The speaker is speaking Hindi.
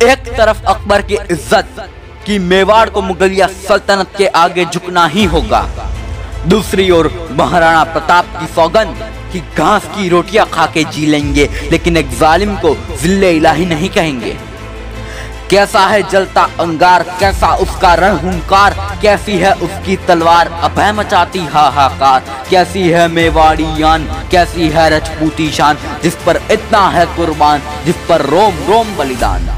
एक तरफ़ अकबर की इज़्ज़त कि मेवाड़ को मुगलिया सल्तनत के आगे झुकना ही होगा। दूसरी ओर महाराणा प्रताप की सौगंध कि घास की रोटियाँ खा के जी लेंगे, लेकिन एक जालिम को ज़िले इलाही नहीं कहेंगे। कैसा है जलता अंगार, कैसा उसका रण हुंकार कैसी है उसकी तलवार अभय मचाती हाहाकार, कैसी है मेवाड़ी यान, कैसी है रजपूती शान, जिस पर इतना है कुर्बान, जिस पर रोम रोम बलिदान।